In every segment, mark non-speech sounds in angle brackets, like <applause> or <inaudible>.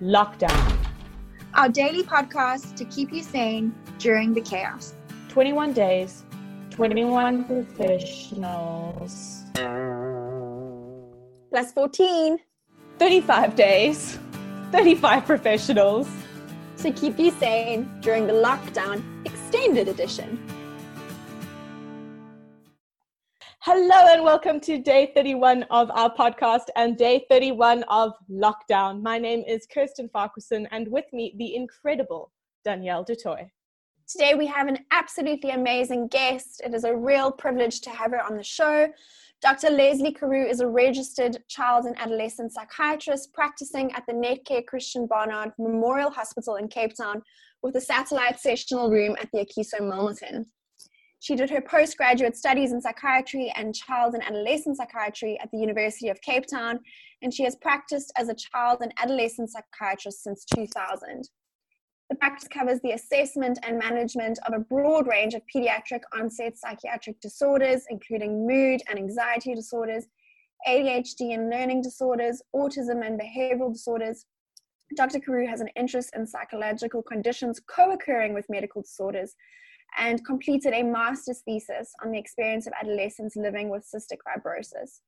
Lockdown, our daily podcast to keep you sane during the chaos. 21 days, 21 professionals. Plus 14. 35 days, 35 professionals. To keep you sane during the lockdown extended edition. Hello and welcome to day 31 of our podcast and day 31 of lockdown. My name is Kirsten Farquharson and with me the incredible Danielle du Toit. Today we have an absolutely amazing guest. It is a real privilege to have her on the show. Dr. Lesley Carew is a registered child and adolescent psychiatrist practicing at the Netcare Christiaan Barnard Memorial Hospital in Cape Town with a satellite sessional room at the Akeso Milnerton. She did her postgraduate studies in psychiatry and child and adolescent psychiatry at the University of Cape Town, and she has practiced as a child and adolescent psychiatrist since 2000. The practice covers the assessment and management of a broad range of pediatric onset psychiatric disorders, including mood and anxiety disorders, ADHD and learning disorders, autism and behavioral disorders. Dr. Carew has an interest in psychological conditions co occurring with medical disorders, and completed a master's thesis on the experience of adolescents living with cystic fibrosis.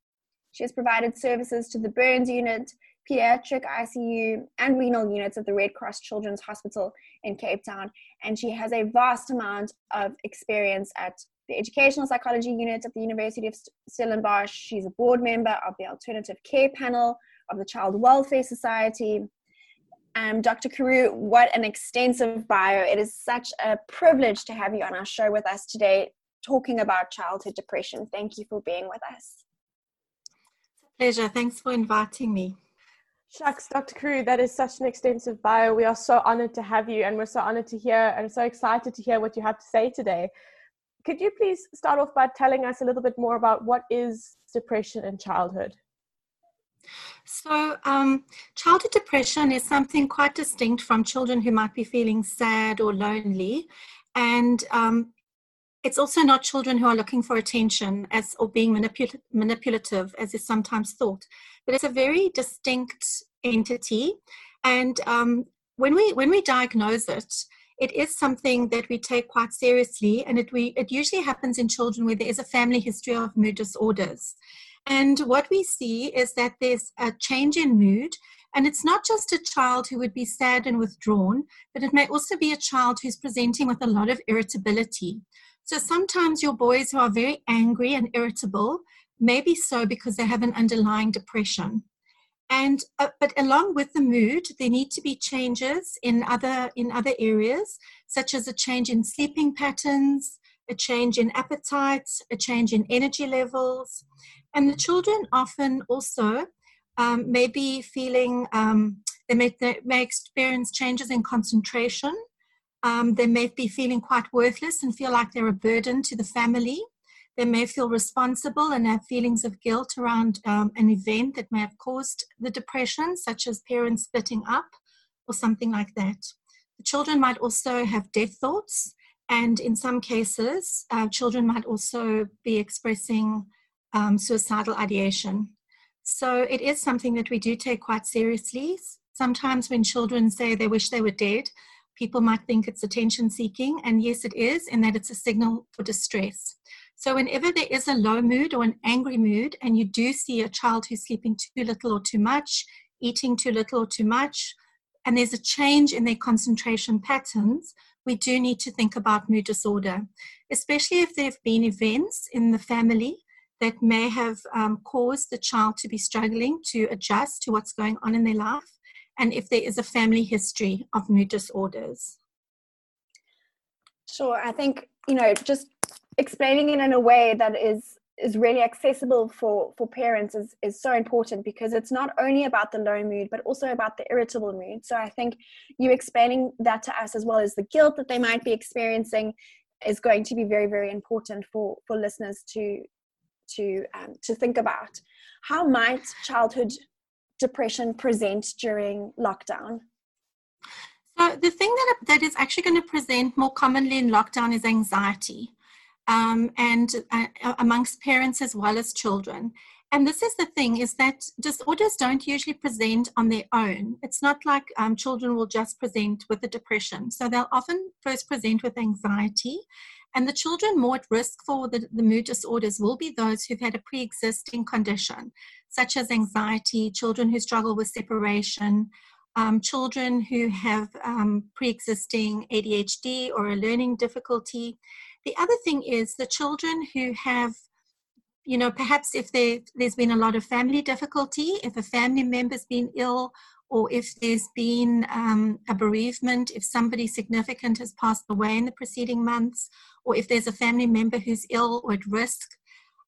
She has provided services to the burns unit, pediatric ICU, and renal units at the Red Cross Children's Hospital in Cape Town, and she has a vast amount of experience at the educational psychology unit at the University of Stellenbosch. She's a board member of the Alternative Care Panel of the Child Welfare Society, um, Dr. Carew, what an extensive bio. It is such a privilege to have you on our show with us today, talking about childhood depression. Thank you for being with us. Pleasure. Thanks for inviting me. Shucks, Dr. Carew, that is such an extensive bio. We are so honored to have you, and we're so honored to hear and so excited to hear what you have to say today. Could you please start off by telling us a little bit more about what is depression in childhood? So, um, childhood depression is something quite distinct from children who might be feeling sad or lonely. And um, it's also not children who are looking for attention as or being manipul- manipulative, as is sometimes thought. But it's a very distinct entity. And um, when we when we diagnose it, it is something that we take quite seriously, and it we it usually happens in children where there is a family history of mood disorders. And what we see is that there's a change in mood. And it's not just a child who would be sad and withdrawn, but it may also be a child who's presenting with a lot of irritability. So sometimes your boys who are very angry and irritable may be so because they have an underlying depression. And uh, but along with the mood, there need to be changes in other in other areas, such as a change in sleeping patterns, a change in appetite, a change in energy levels, and the children often also um, may be feeling, um, they, may, they may experience changes in concentration. Um, they may be feeling quite worthless and feel like they're a burden to the family. They may feel responsible and have feelings of guilt around um, an event that may have caused the depression, such as parents splitting up or something like that. The children might also have death thoughts, and in some cases, uh, children might also be expressing um, suicidal ideation. So it is something that we do take quite seriously. Sometimes when children say they wish they were dead, people might think it's attention seeking, and yes, it is, in that it's a signal for distress. So, whenever there is a low mood or an angry mood, and you do see a child who's sleeping too little or too much, eating too little or too much, and there's a change in their concentration patterns, we do need to think about mood disorder, especially if there have been events in the family that may have um, caused the child to be struggling to adjust to what's going on in their life, and if there is a family history of mood disorders. Sure, I think you know just explaining it in a way that is is really accessible for for parents is is so important because it's not only about the low mood but also about the irritable mood so i think you explaining that to us as well as the guilt that they might be experiencing is going to be very very important for for listeners to to um, to think about. How might childhood depression present during lockdown? So the thing that that is actually going to present more commonly in lockdown is anxiety, um, and uh, amongst parents as well as children. and this is the thing is that disorders don't usually present on their own it's not like um, children will just present with a depression so they'll often first present with anxiety and the children more at risk for the, the mood disorders will be those who've had a pre-existing condition such as anxiety children who struggle with separation um, children who have um, pre-existing adhd or a learning difficulty. The other thing is the children who have you know, perhaps if there, there's been a lot of family difficulty, if a family member's been ill, or if there's been um, a bereavement, if somebody significant has passed away in the preceding months, or if there's a family member who's ill or at risk,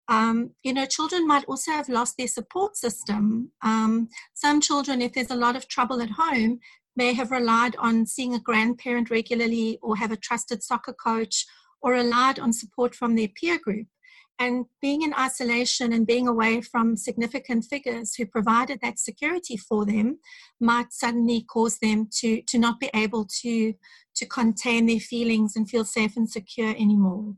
um, you know, children might also have lost their support system. Um, some children, if there's a lot of trouble at home, may have relied on seeing a grandparent regularly or have a trusted soccer coach or relied on support from their peer group. And being in isolation and being away from significant figures who provided that security for them might suddenly cause them to, to not be able to, to contain their feelings and feel safe and secure anymore.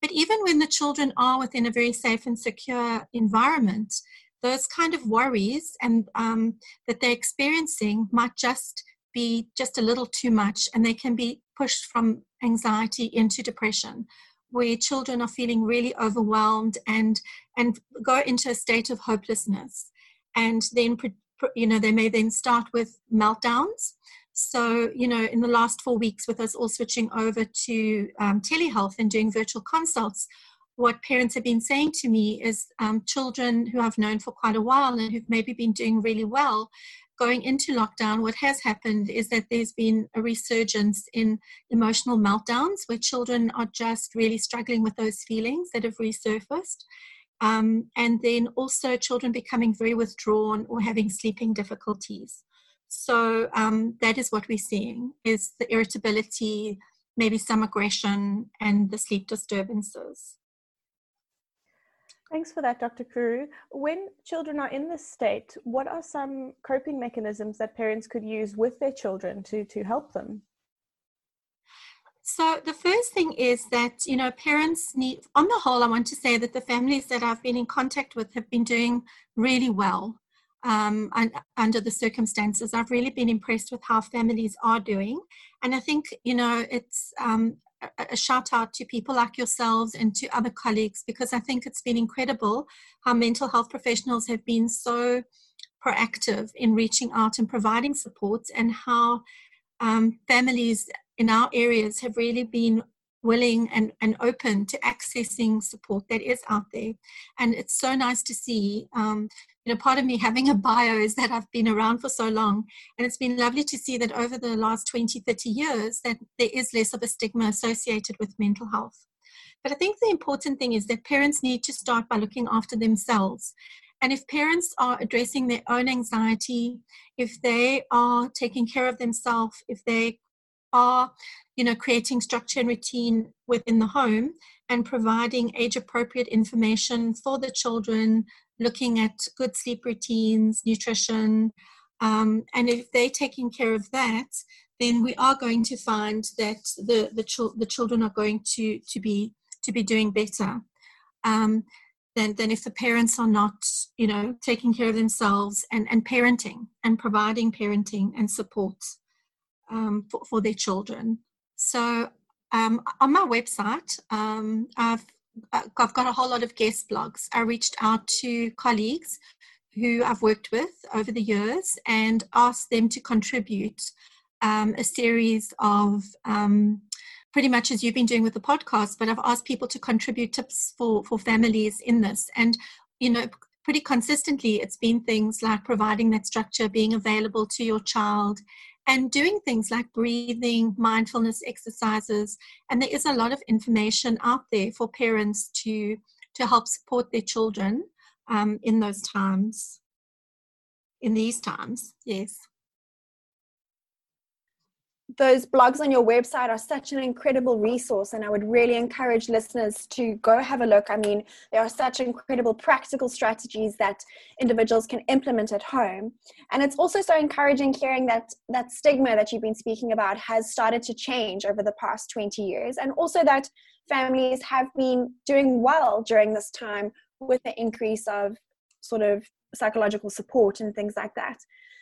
But even when the children are within a very safe and secure environment, those kind of worries and um, that they're experiencing might just be just a little too much and they can be pushed from anxiety into depression where children are feeling really overwhelmed and and go into a state of hopelessness. And then you know they may then start with meltdowns. So you know in the last four weeks with us all switching over to um, telehealth and doing virtual consults what parents have been saying to me is um, children who I've known for quite a while and who've maybe been doing really well going into lockdown, what has happened is that there's been a resurgence in emotional meltdowns where children are just really struggling with those feelings that have resurfaced. Um, and then also children becoming very withdrawn or having sleeping difficulties. So um, that is what we're seeing is the irritability, maybe some aggression, and the sleep disturbances. Thanks for that, Dr. Carew. When children are in this state, what are some coping mechanisms that parents could use with their children to, to help them? So the first thing is that you know parents need on the whole I want to say that the families that I've been in contact with have been doing really well um, and, under the circumstances. I've really been impressed with how families are doing, and I think you know it's um, a shout out to people like yourselves and to other colleagues because I think it's been incredible how mental health professionals have been so proactive in reaching out and providing support, and how um, families in our areas have really been willing and, and open to accessing support that is out there. And it's so nice to see. Um, you know, part of me having a bio is that I've been around for so long. And it's been lovely to see that over the last 20, 30 years that there is less of a stigma associated with mental health. But I think the important thing is that parents need to start by looking after themselves. And if parents are addressing their own anxiety, if they are taking care of themselves, if they are you know creating structure and routine within the home and providing age appropriate information for the children looking at good sleep routines nutrition um, and if they're taking care of that then we are going to find that the the, ch- the children are going to to be to be doing better um, than, than if the parents are not you know taking care of themselves and, and parenting and providing parenting and support um, for, for their children. So um, on my website, um, I've, I've got a whole lot of guest blogs. I reached out to colleagues who I've worked with over the years and asked them to contribute um, a series of um, pretty much as you've been doing with the podcast, but I've asked people to contribute tips for, for families in this. And, you know, pretty consistently, it's been things like providing that structure, being available to your child, and doing things like breathing, mindfulness exercises. And there is a lot of information out there for parents to, to help support their children um, in those times, in these times, yes those blogs on your website are such an incredible resource and i would really encourage listeners to go have a look. I mean there are such incredible practical strategies that individuals can implement at home. And it's also so encouraging hearing that that stigma that you've been speaking about has started to change over the past 20 years and also that families have been doing well during this time with the increase of sort of psychological support and things like that.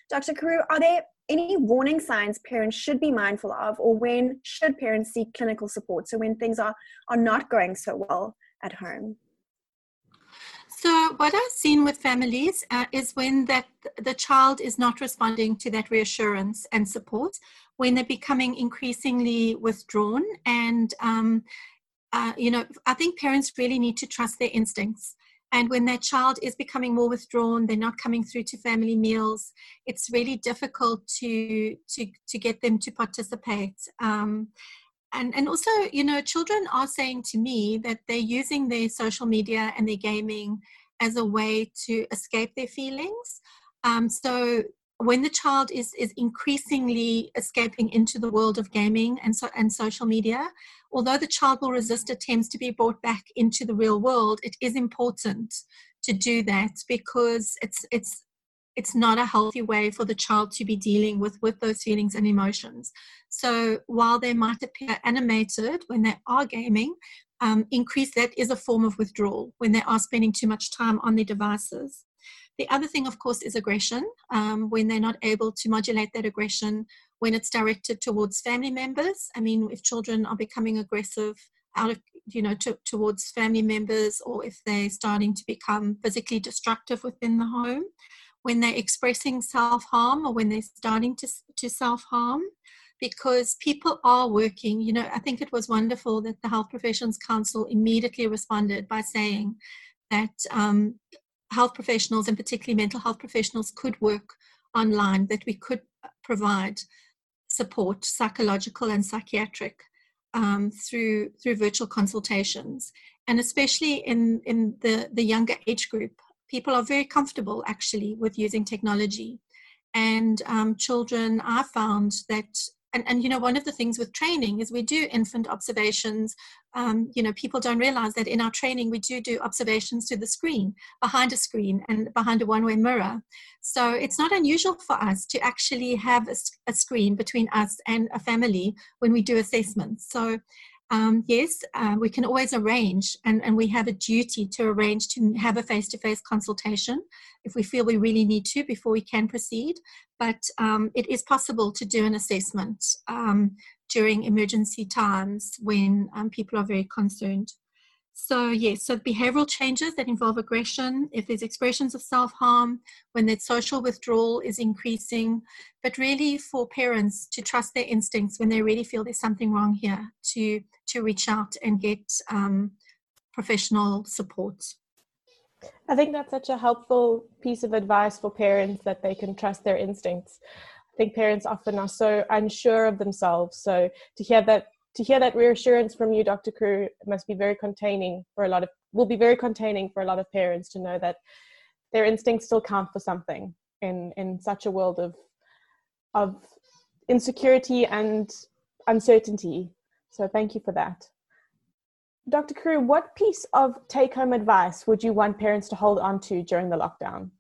Dr. Carew, are there any warning signs parents should be mindful of, or when should parents seek clinical support? So when things are, are not going so well at home? So what I've seen with families uh, is when that the child is not responding to that reassurance and support, when they're becoming increasingly withdrawn, and um, uh, you know, I think parents really need to trust their instincts. And when their child is becoming more withdrawn, they're not coming through to family meals. It's really difficult to to to get them to participate. Um, and and also you know children are saying to me that they're using their social media and their gaming as a way to escape their feelings um, so when the child is is increasingly escaping into the world of gaming and so and social media although the child will resist attempts to be brought back into the real world it is important to do that because it's it's it's not a healthy way for the child to be dealing with with those feelings and emotions. So while they might appear animated when they are gaming um, increase that is a form of withdrawal when they are spending too much time on their devices. The other thing of course is aggression. Um, when they're not able to modulate that aggression when it's directed towards family members i mean if children are becoming aggressive out of you know to, towards family members or if they're starting to become physically destructive within the home when they're expressing self harm or when they're starting to, to self harm because people are working. You know, I think it was wonderful that the Health Professions Council immediately responded by saying that um, health professionals, and particularly mental health professionals, could work online, that we could provide support, psychological and psychiatric, um, through through virtual consultations, and especially in in the the younger age group people are very comfortable actually with using technology. And um, children, I found that and, and you know one of the things with training is we do infant observations. Um, you know people don't realize that in our training we do do observations to the screen behind a screen and behind a one-way mirror. So it's not unusual for us to actually have a, a screen between us and a family when we do assessments. So um, yes, uh, we can always arrange, and, and we have a duty to arrange to have a face to face consultation if we feel we really need to before we can proceed. But um, it is possible to do an assessment um, during emergency times when um, people are very concerned. So, yes, so behavioral changes that involve aggression, if there's expressions of self harm, when that social withdrawal is increasing, but really for parents to trust their instincts when they really feel there's something wrong here, to, to reach out and get um, professional support. I think that's such a helpful piece of advice for parents that they can trust their instincts. I think parents often are so unsure of themselves. So to hear that to hear that reassurance from you, Dr. Carew, must be very containing for a lot of will be very containing for a lot of parents to know that their instincts still count for something in in such a world of of insecurity and uncertainty. So thank you for that. Dr. Carew, what piece of take home advice would you want parents to hold on to during the lockdown?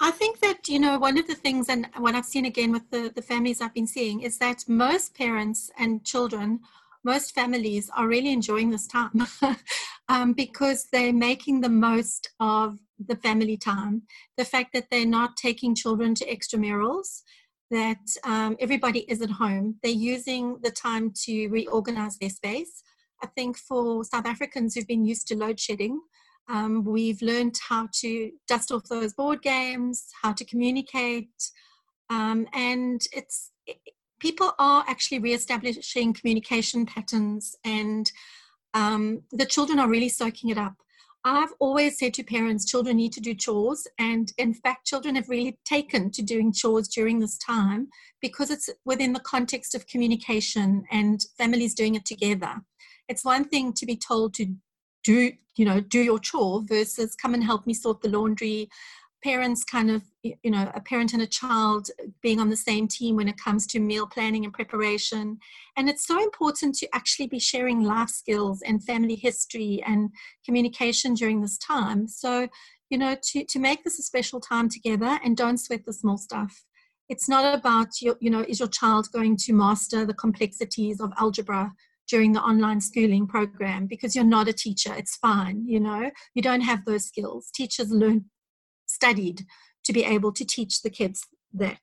I think that, you know, one of the things, and what I've seen again with the, the families I've been seeing, is that most parents and children, most families are really enjoying this time <laughs> um, because they're making the most of the family time. The fact that they're not taking children to extramurals, that um, everybody is at home, they're using the time to reorganize their space. I think for South Africans who've been used to load shedding, um, we've learned how to dust off those board games, how to communicate, um, and it's it, people are actually re-establishing communication patterns, and um, the children are really soaking it up. I've always said to parents, children need to do chores, and in fact, children have really taken to doing chores during this time because it's within the context of communication and families doing it together. It's one thing to be told to do you know do your chore versus come and help me sort the laundry. Parents kind of you know a parent and a child being on the same team when it comes to meal planning and preparation. And it's so important to actually be sharing life skills and family history and communication during this time. So you know to to make this a special time together and don't sweat the small stuff. It's not about your you know is your child going to master the complexities of algebra during the online schooling program because you're not a teacher. It's fine, you know, you don't have those skills. Teachers learn studied to be able to teach the kids that.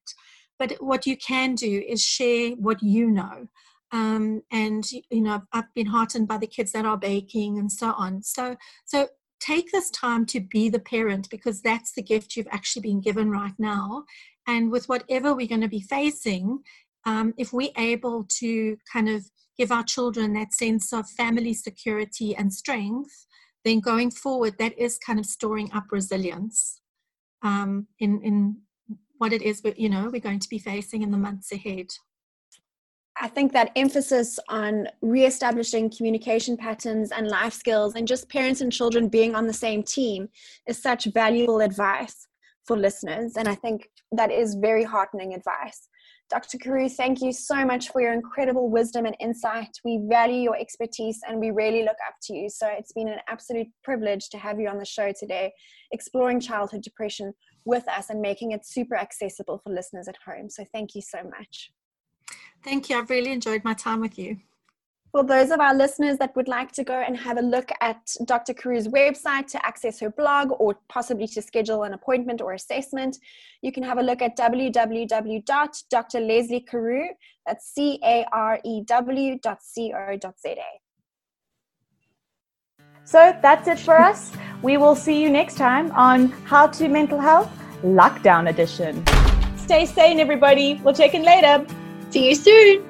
But what you can do is share what you know. Um, and you know, I've been heartened by the kids that are baking and so on. So, so take this time to be the parent because that's the gift you've actually been given right now. And with whatever we're going to be facing, um, if we're able to kind of give our children that sense of family security and strength, then going forward, that is kind of storing up resilience um, in in what it is we, you know we're going to be facing in the months ahead. I think that emphasis on re-establishing communication patterns and life skills and just parents and children being on the same team is such valuable advice for listeners. And I think that is very heartening advice. Dr. Carew, thank you so much for your incredible wisdom and insight. We value your expertise and we really look up to you. So it's been an absolute privilege to have you on the show today, exploring childhood depression with us and making it super accessible for listeners at home. So thank you so much. Thank you. I've really enjoyed my time with you. For those of our listeners that would like to go and have a look at Dr. Carew's website to access her blog or possibly to schedule an appointment or assessment, you can have a look at www.drlesleycarew, that's C-A-R-E-W dot C-O.za. So that's it for us. We will see you next time on How to Mental Health Lockdown Edition. Stay sane, everybody. We'll check in later. See you soon.